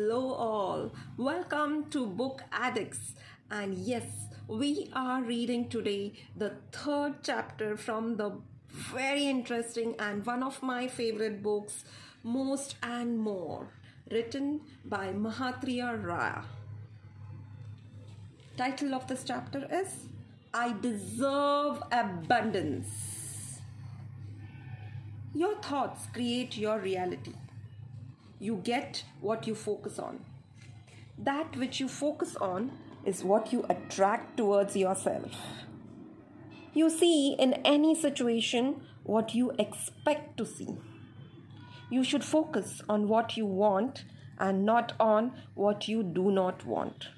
Hello, all. Welcome to Book Addicts. And yes, we are reading today the third chapter from the very interesting and one of my favorite books, Most and More, written by Mahatria Ra. Title of this chapter is I Deserve Abundance. Your thoughts create your reality you get what you focus on. That which you focus on is what you attract towards yourself. You see in any situation what you expect to see. You should focus on what you want and not on what you do not want.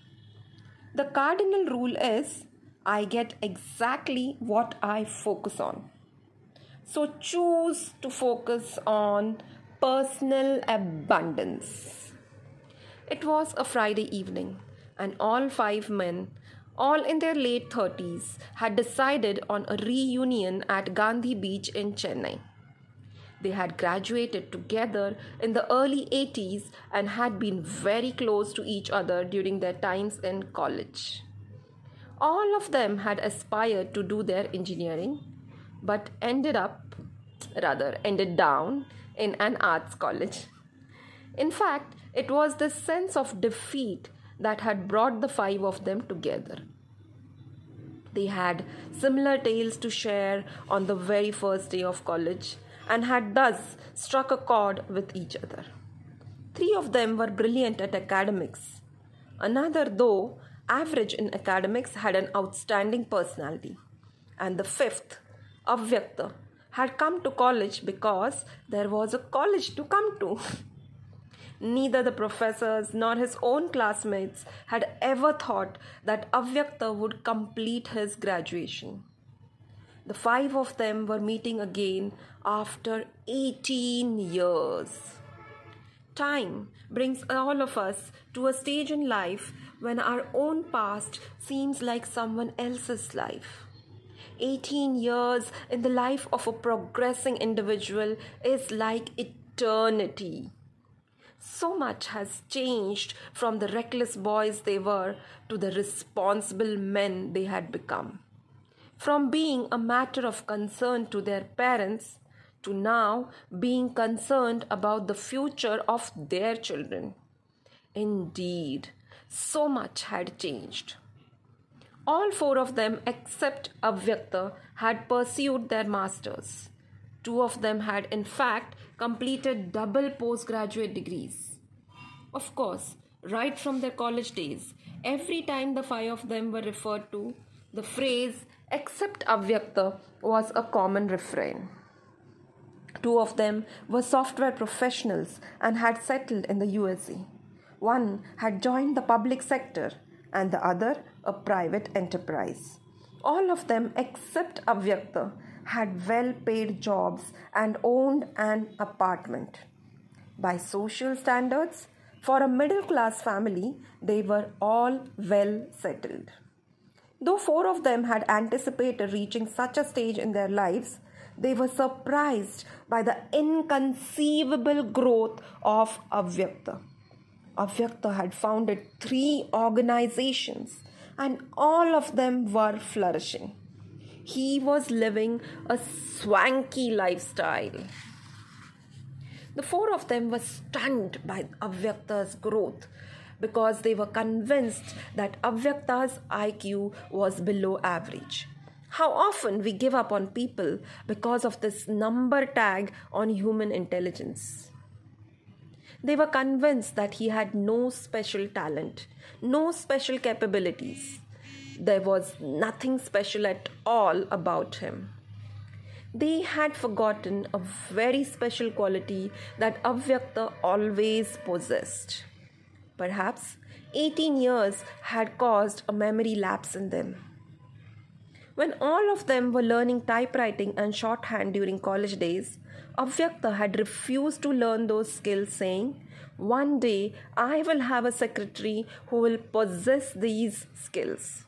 The cardinal rule is I get exactly what I focus on. So choose to focus on personal abundance. It was a Friday evening, and all five men, all in their late 30s, had decided on a reunion at Gandhi Beach in Chennai. They had graduated together in the early 80s and had been very close to each other during their times in college. All of them had aspired to do their engineering, but ended up, rather, ended down in an arts college. In fact, it was this sense of defeat that had brought the five of them together. They had similar tales to share on the very first day of college and had thus struck a chord with each other. Three of them were brilliant at academics. Another, though average in academics, had an outstanding personality. And the fifth, Avyakta, had come to college because there was a college to come to. Neither the professors nor his own classmates had ever thought that Avyakta would complete his graduation. The five of them were meeting again after 18 years. Time brings all of us to a stage in life when our own past seems like someone else's life. 18 years in the life of a progressing individual is like eternity. So much has changed from the reckless boys they were to the responsible men they had become. From being a matter of concern to their parents to now being concerned about the future of their children. Indeed, so much had changed. All four of them, except Avyakta, had pursued their masters. Two of them had, in fact, completed double postgraduate degrees. Of course, right from their college days, every time the five of them were referred to, the phrase except Avyakta was a common refrain. Two of them were software professionals and had settled in the USA. One had joined the public sector and the other a private enterprise. All of them, except Avyakta, had well paid jobs and owned an apartment. By social standards, for a middle class family, they were all well settled. Though four of them had anticipated reaching such a stage in their lives, they were surprised by the inconceivable growth of Avyakta. Avyakta had founded three organizations and all of them were flourishing. He was living a swanky lifestyle. The four of them were stunned by Avyakta's growth because they were convinced that Avyakta's IQ was below average. How often we give up on people because of this number tag on human intelligence. They were convinced that he had no special talent, no special capabilities. There was nothing special at all about him. They had forgotten a very special quality that Avyakta always possessed. Perhaps 18 years had caused a memory lapse in them. When all of them were learning typewriting and shorthand during college days, Avyakta had refused to learn those skills, saying, One day I will have a secretary who will possess these skills.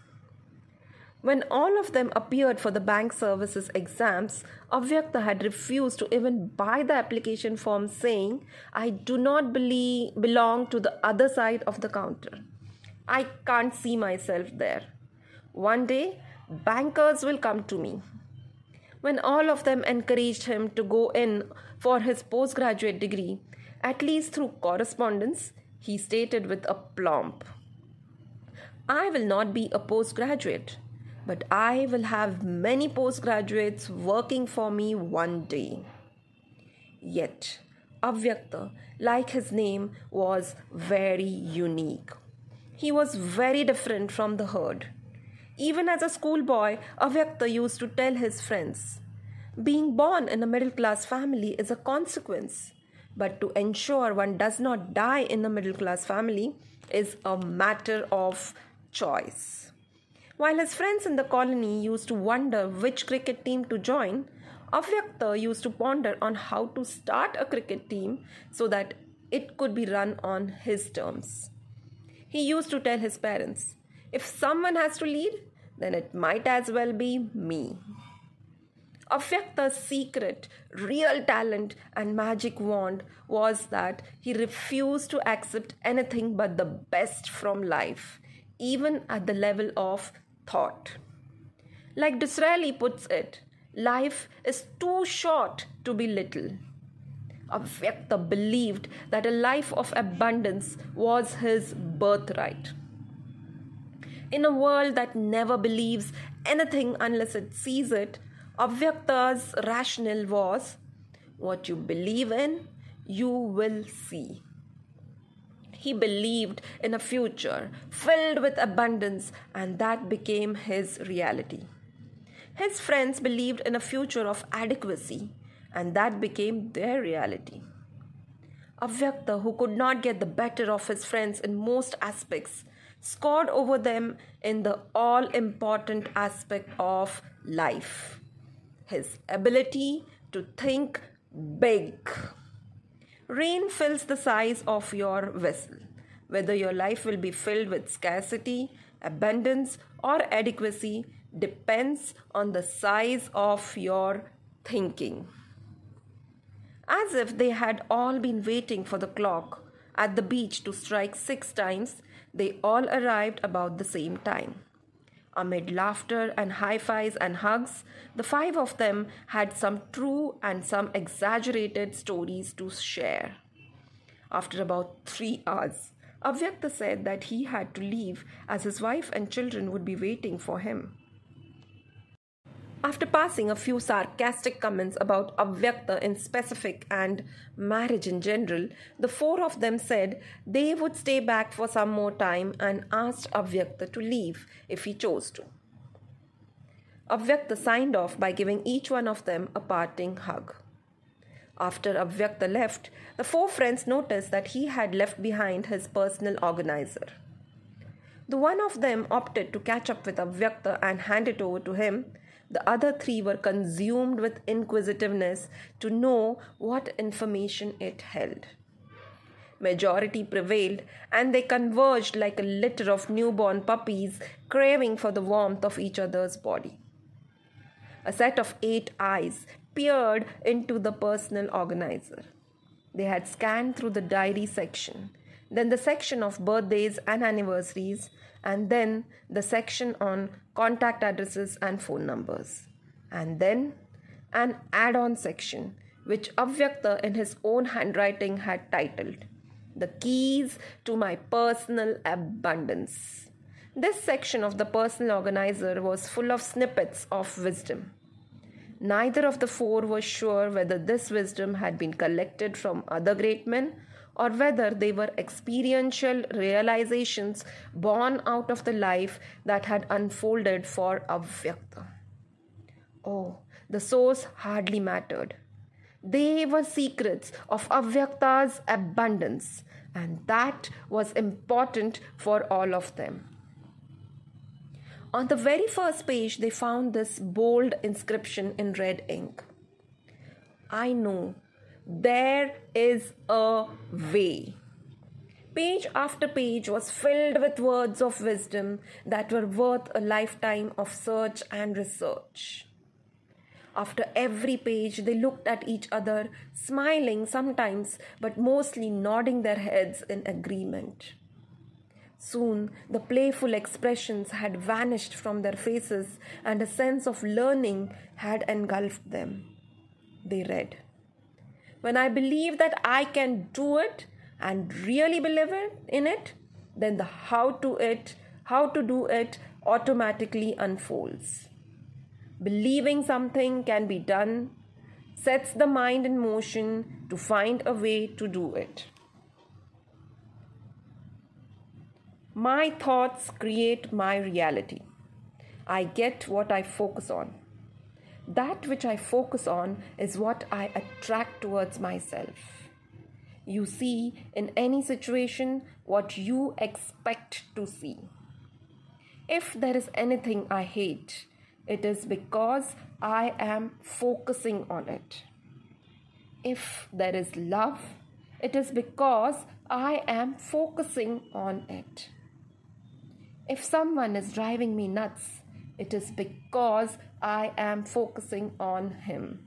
When all of them appeared for the bank services exams, Avyakta had refused to even buy the application form, saying, I do not believe, belong to the other side of the counter. I can't see myself there. One day, bankers will come to me. When all of them encouraged him to go in for his postgraduate degree, at least through correspondence, he stated with a plump, I will not be a postgraduate but I will have many postgraduates working for me one day. Yet, Avyakta, like his name, was very unique. He was very different from the herd. Even as a schoolboy, Avyakta used to tell his friends, being born in a middle class family is a consequence, but to ensure one does not die in a middle class family is a matter of choice. While his friends in the colony used to wonder which cricket team to join, Avyakta used to ponder on how to start a cricket team so that it could be run on his terms. He used to tell his parents, if someone has to lead, then it might as well be me. Avyakta's secret, real talent, and magic wand was that he refused to accept anything but the best from life, even at the level of thought. Like Disraeli puts it, life is too short to be little. Avyakta believed that a life of abundance was his birthright. In a world that never believes anything unless it sees it, Avyakta's rationale was what you believe in, you will see. He believed in a future filled with abundance, and that became his reality. His friends believed in a future of adequacy, and that became their reality. Avyakta, who could not get the better of his friends in most aspects, scored over them in the all important aspect of life his ability to think big. Rain fills the size of your vessel. Whether your life will be filled with scarcity, abundance, or adequacy depends on the size of your thinking. As if they had all been waiting for the clock at the beach to strike six times, they all arrived about the same time. Amid laughter and high fives and hugs, the five of them had some true and some exaggerated stories to share. After about three hours, Avyakta said that he had to leave as his wife and children would be waiting for him. After passing a few sarcastic comments about Avyakta in specific and marriage in general, the four of them said they would stay back for some more time and asked Avyakta to leave if he chose to. Avyakta signed off by giving each one of them a parting hug. After Avyakta left, the four friends noticed that he had left behind his personal organizer. The one of them opted to catch up with Avyakta and hand it over to him, the other three were consumed with inquisitiveness to know what information it held. Majority prevailed, and they converged like a litter of newborn puppies craving for the warmth of each other's body. A set of eight eyes peered into the personal organizer. They had scanned through the diary section, then the section of birthdays and anniversaries, and then the section on contact addresses and phone numbers, and then an add on section which Avyakta in his own handwriting had titled The Keys to My Personal Abundance. This section of the personal organizer was full of snippets of wisdom. Neither of the four was sure whether this wisdom had been collected from other great men or whether they were experiential realizations born out of the life that had unfolded for Avyakta. Oh, the source hardly mattered. They were secrets of Avyakta's abundance, and that was important for all of them. On the very first page, they found this bold inscription in red ink I know there is a way. Page after page was filled with words of wisdom that were worth a lifetime of search and research. After every page, they looked at each other, smiling sometimes, but mostly nodding their heads in agreement. Soon the playful expressions had vanished from their faces, and a sense of learning had engulfed them. They read. When I believe that I can do it and really believe in it, then the how to it, how to do it automatically unfolds. Believing something can be done sets the mind in motion to find a way to do it. My thoughts create my reality. I get what I focus on. That which I focus on is what I attract towards myself. You see in any situation what you expect to see. If there is anything I hate, it is because I am focusing on it. If there is love, it is because I am focusing on it. If someone is driving me nuts, it is because I am focusing on him.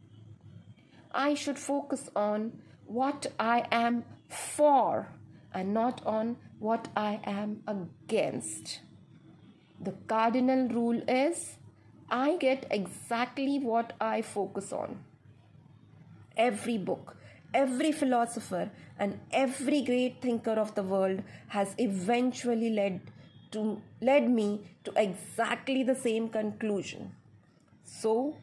I should focus on what I am for and not on what I am against. The cardinal rule is I get exactly what I focus on. Every book, every philosopher, and every great thinker of the world has eventually led to led me to exactly the same conclusion. So,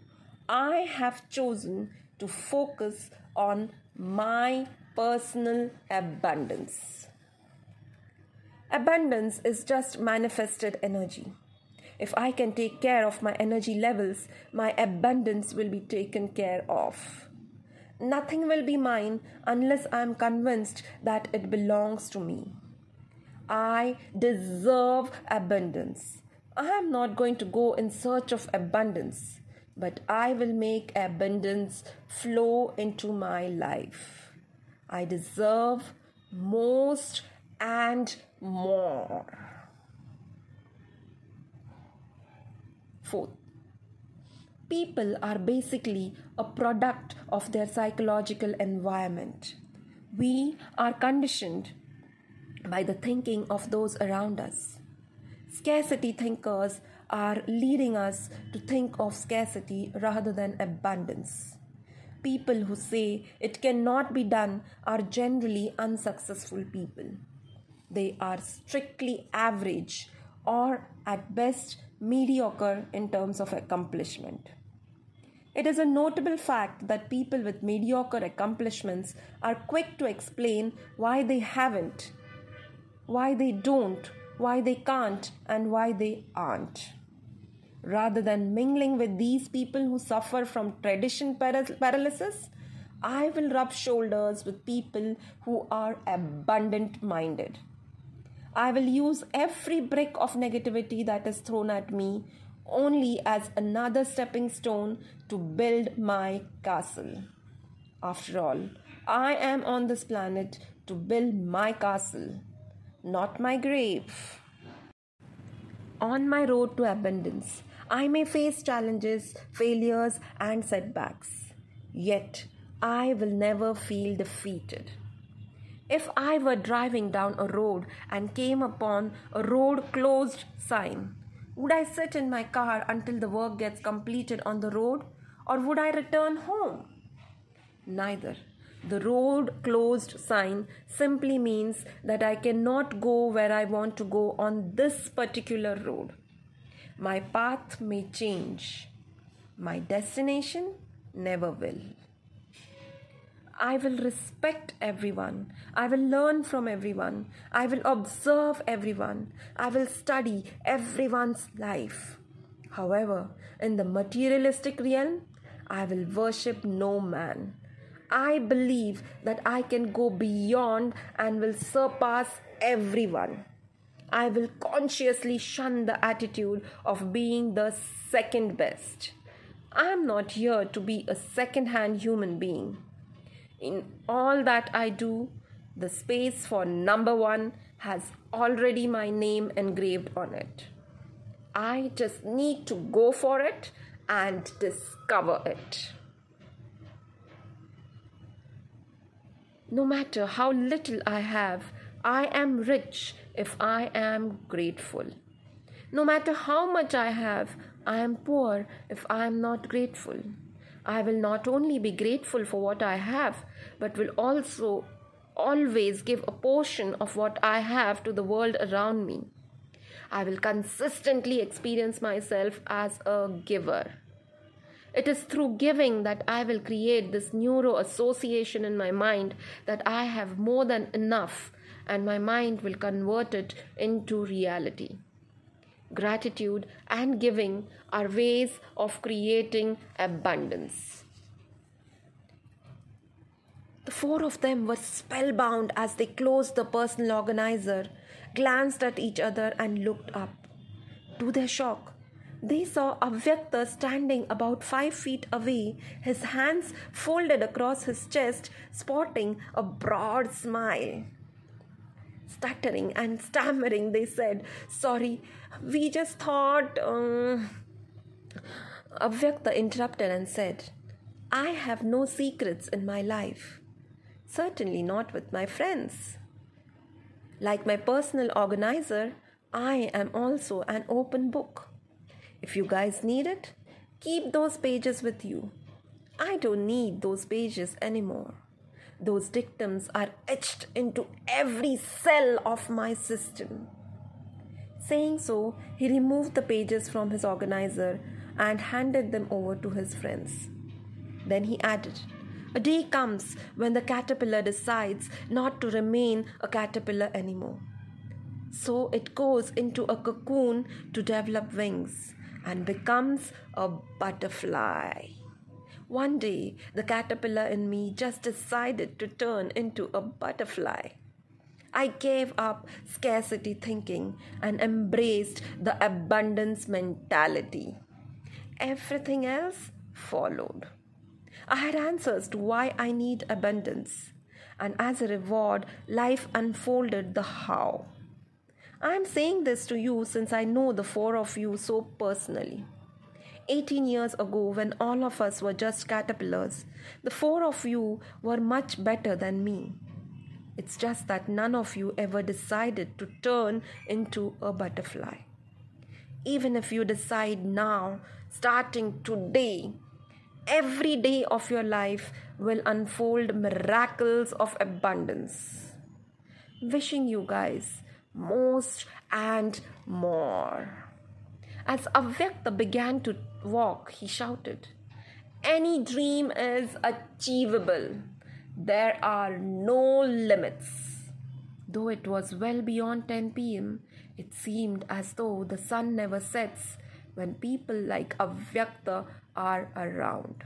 I have chosen to focus on my personal abundance. Abundance is just manifested energy. If I can take care of my energy levels, my abundance will be taken care of. Nothing will be mine unless I am convinced that it belongs to me. I deserve abundance. I am not going to go in search of abundance, but I will make abundance flow into my life. I deserve most and more. Fourth, people are basically a product of their psychological environment. We are conditioned by the thinking of those around us. Scarcity thinkers are leading us to think of scarcity rather than abundance. People who say it cannot be done are generally unsuccessful people. They are strictly average or at best mediocre in terms of accomplishment. It is a notable fact that people with mediocre accomplishments are quick to explain why they haven't why they don't, why they can't, and why they aren't. Rather than mingling with these people who suffer from tradition paralysis, I will rub shoulders with people who are abundant minded. I will use every brick of negativity that is thrown at me only as another stepping stone to build my castle. After all, I am on this planet to build my castle not my grave. On my road to abundance, I may face challenges, failures, and setbacks. Yet, I will never feel defeated. If I were driving down a road and came upon a road closed sign, would I sit in my car until the work gets completed on the road or would I return home? Neither. The road closed sign simply means that I cannot go where I want to go on this particular road. My path may change, my destination never will. I will respect everyone. I will learn from everyone. I will observe everyone. I will study everyone's life. However, in the materialistic realm, I will worship no man. I believe that I can go beyond and will surpass everyone. I will consciously shun the attitude of being the second best. I am not here to be a second hand human being. In all that I do, The space for number one has already my name engraved on it. I just need to go for it and discover it. No matter how little I have, I am rich if I am grateful. No matter how much I have, I am poor if I am not grateful. I will not only be grateful for what I have, but will also always give a portion of what I have to the world around me. I will consistently experience myself as a giver. It is through giving that I will create this neuro association in my mind that I have more than enough, and my mind will convert it into reality. Gratitude and giving are ways of creating abundance. The four of them were spellbound as they closed the personal organizer, glanced at each other, and looked up. To their shock, they saw Avyakta standing about five feet away, his hands folded across his chest, sporting a broad smile. Stuttering and stammering, they said, Sorry, we just thought. Um... Avyakta interrupted and said, I have no secrets in my life. Certainly not with my friends. Like my personal organizer, I am also an open book. If you guys need it, keep those pages with you. I don't need those pages anymore. Those dictums are etched into every cell of my system. Saying so, he removed the pages from his organizer and handed them over to his friends. Then he added, a day comes when the caterpillar decides not to remain a caterpillar anymore. So it goes into a cocoon to develop wings and becomes a butterfly. One day, the caterpillar in me just decided to turn into a butterfly. I gave up scarcity thinking and embraced the abundance mentality. Everything else followed. I had answers to why I need abundance, and as a reward, life unfolded the how. I am saying this to you since I know the four of you so personally. 18 years ago, when all of us were just caterpillars, the four of you were much better than me. It's just that none of you ever decided to turn into a butterfly. Even if you decide now, starting today, every day of your life will unfold miracles of abundance. Wishing you guys most and more. As Avyakta began to walk, he shouted, Any dream is achievable. There are no limits. Though it was well beyond 10 pm, it seemed as though the sun never sets when people like Avyakta are around.